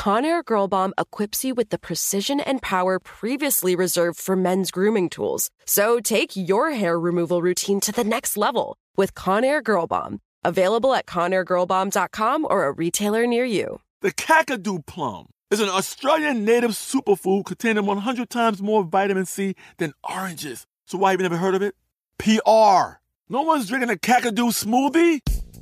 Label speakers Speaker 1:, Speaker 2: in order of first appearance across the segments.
Speaker 1: Conair Girl Bomb equips you with the precision and power previously reserved for men's grooming tools. So take your hair removal routine to the next level with Conair Girl Bomb. Available at ConairGirlBomb.com or a retailer near you.
Speaker 2: The Kakadu plum is an Australian native superfood containing 100 times more vitamin C than oranges. So why have you never heard of it? PR. No one's drinking a Kakadu smoothie?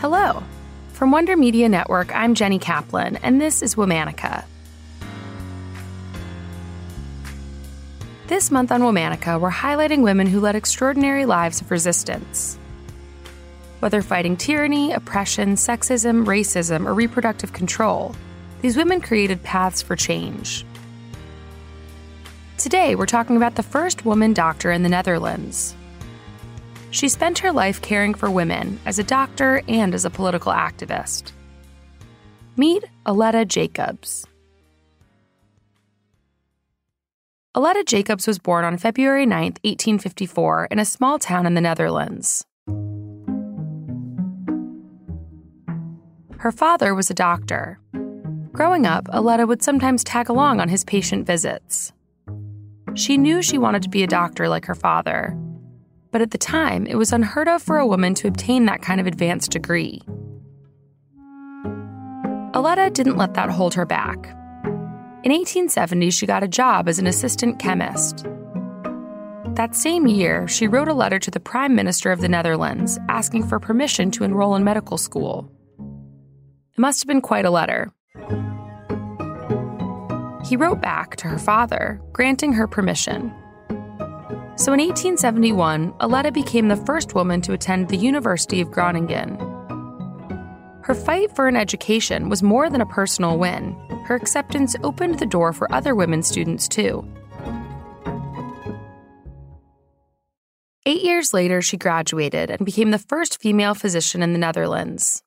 Speaker 3: Hello. From Wonder Media Network, I'm Jenny Kaplan, and this is Womanica. This month on Womanica, we're highlighting women who led extraordinary lives of resistance. Whether fighting tyranny, oppression, sexism, racism, or reproductive control, these women created paths for change. Today, we're talking about the first woman doctor in the Netherlands, she spent her life caring for women as a doctor and as a political activist. Meet Aletta Jacobs. Aletta Jacobs was born on February 9, 1854, in a small town in the Netherlands. Her father was a doctor. Growing up, Aletta would sometimes tag along on his patient visits. She knew she wanted to be a doctor like her father, but at the time, it was unheard of for a woman to obtain that kind of advanced degree. Aletta didn't let that hold her back. In 1870, she got a job as an assistant chemist. That same year, she wrote a letter to the Prime Minister of the Netherlands asking for permission to enroll in medical school. It must have been quite a letter. He wrote back to her father, granting her permission. So in 1871, Aletta became the first woman to attend the University of Groningen. Her fight for an education was more than a personal win. Her acceptance opened the door for other women students, too. Eight years later, she graduated and became the first female physician in the Netherlands.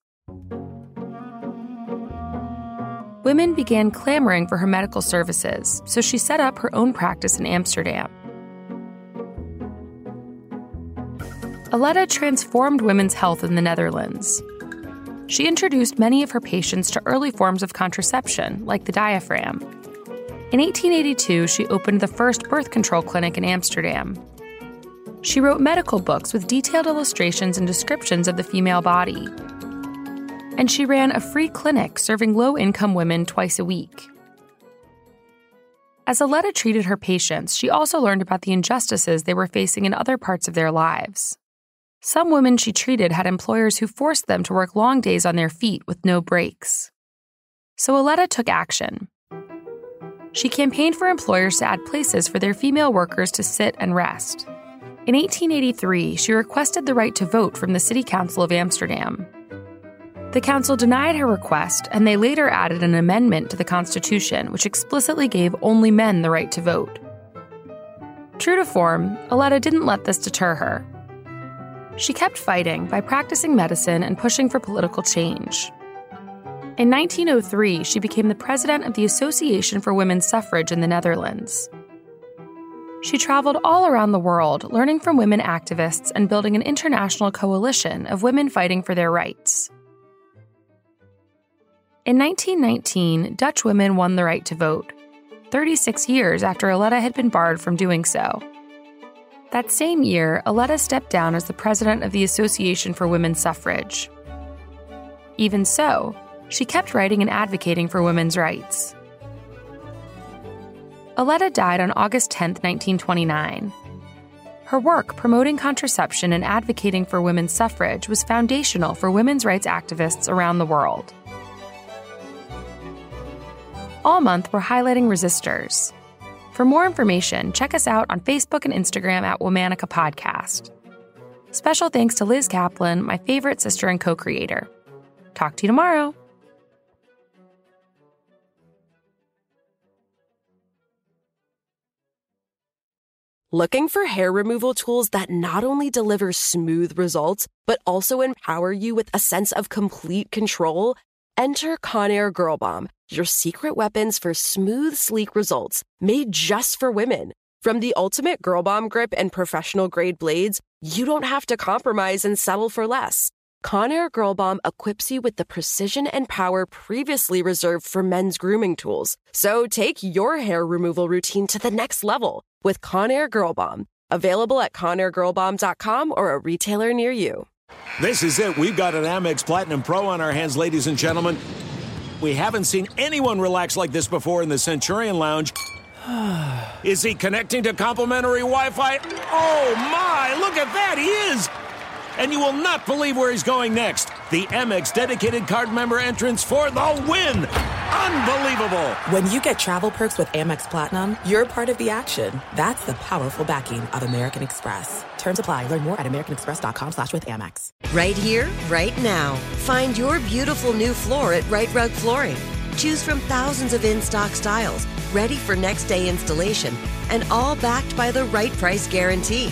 Speaker 3: Women began clamoring for her medical services, so she set up her own practice in Amsterdam. Aletta transformed women's health in the Netherlands. She introduced many of her patients to early forms of contraception, like the diaphragm. In 1882, she opened the first birth control clinic in Amsterdam. She wrote medical books with detailed illustrations and descriptions of the female body. And she ran a free clinic serving low income women twice a week. As Aletta treated her patients, she also learned about the injustices they were facing in other parts of their lives. Some women she treated had employers who forced them to work long days on their feet with no breaks. So Aletta took action. She campaigned for employers to add places for their female workers to sit and rest. In 1883, she requested the right to vote from the City Council of Amsterdam. The council denied her request, and they later added an amendment to the Constitution which explicitly gave only men the right to vote. True to form, Aletta didn't let this deter her. She kept fighting by practicing medicine and pushing for political change. In 1903, she became the president of the Association for Women's Suffrage in the Netherlands. She traveled all around the world, learning from women activists and building an international coalition of women fighting for their rights. In 1919, Dutch women won the right to vote, 36 years after Aletta had been barred from doing so. That same year, Aletta stepped down as the president of the Association for Women's Suffrage. Even so, she kept writing and advocating for women's rights. Aletta died on August 10, 1929. Her work promoting contraception and advocating for women's suffrage was foundational for women's rights activists around the world. All month, we're highlighting resistors. For more information, check us out on Facebook and Instagram at Womanica Podcast. Special thanks to Liz Kaplan, my favorite sister and co creator. Talk to you tomorrow.
Speaker 1: Looking for hair removal tools that not only deliver smooth results, but also empower you with a sense of complete control? Enter Conair Girl Bomb, your secret weapons for smooth, sleek results made just for women. From the ultimate Girl Bomb grip and professional grade blades, you don't have to compromise and settle for less. Conair Girl Bomb equips you with the precision and power previously reserved for men's grooming tools. So take your hair removal routine to the next level with Conair Girl Bomb. Available at ConairGirlBomb.com or a retailer near you.
Speaker 4: This is it. We've got an Amex Platinum Pro on our hands, ladies and gentlemen. We haven't seen anyone relax like this before in the Centurion Lounge. Is he connecting to complimentary Wi Fi? Oh my, look at that, he is! And you will not believe where he's going next. The Amex dedicated card member entrance for the win! Unbelievable!
Speaker 5: When you get travel perks with Amex Platinum, you're part of the action. That's the powerful backing of American Express. Terms apply. Learn more at americanexpress.com slash with Amex.
Speaker 6: Right here, right now. Find your beautiful new floor at Rite Rug Flooring. Choose from thousands of in-stock styles, ready for next day installation, and all backed by the right price guarantee.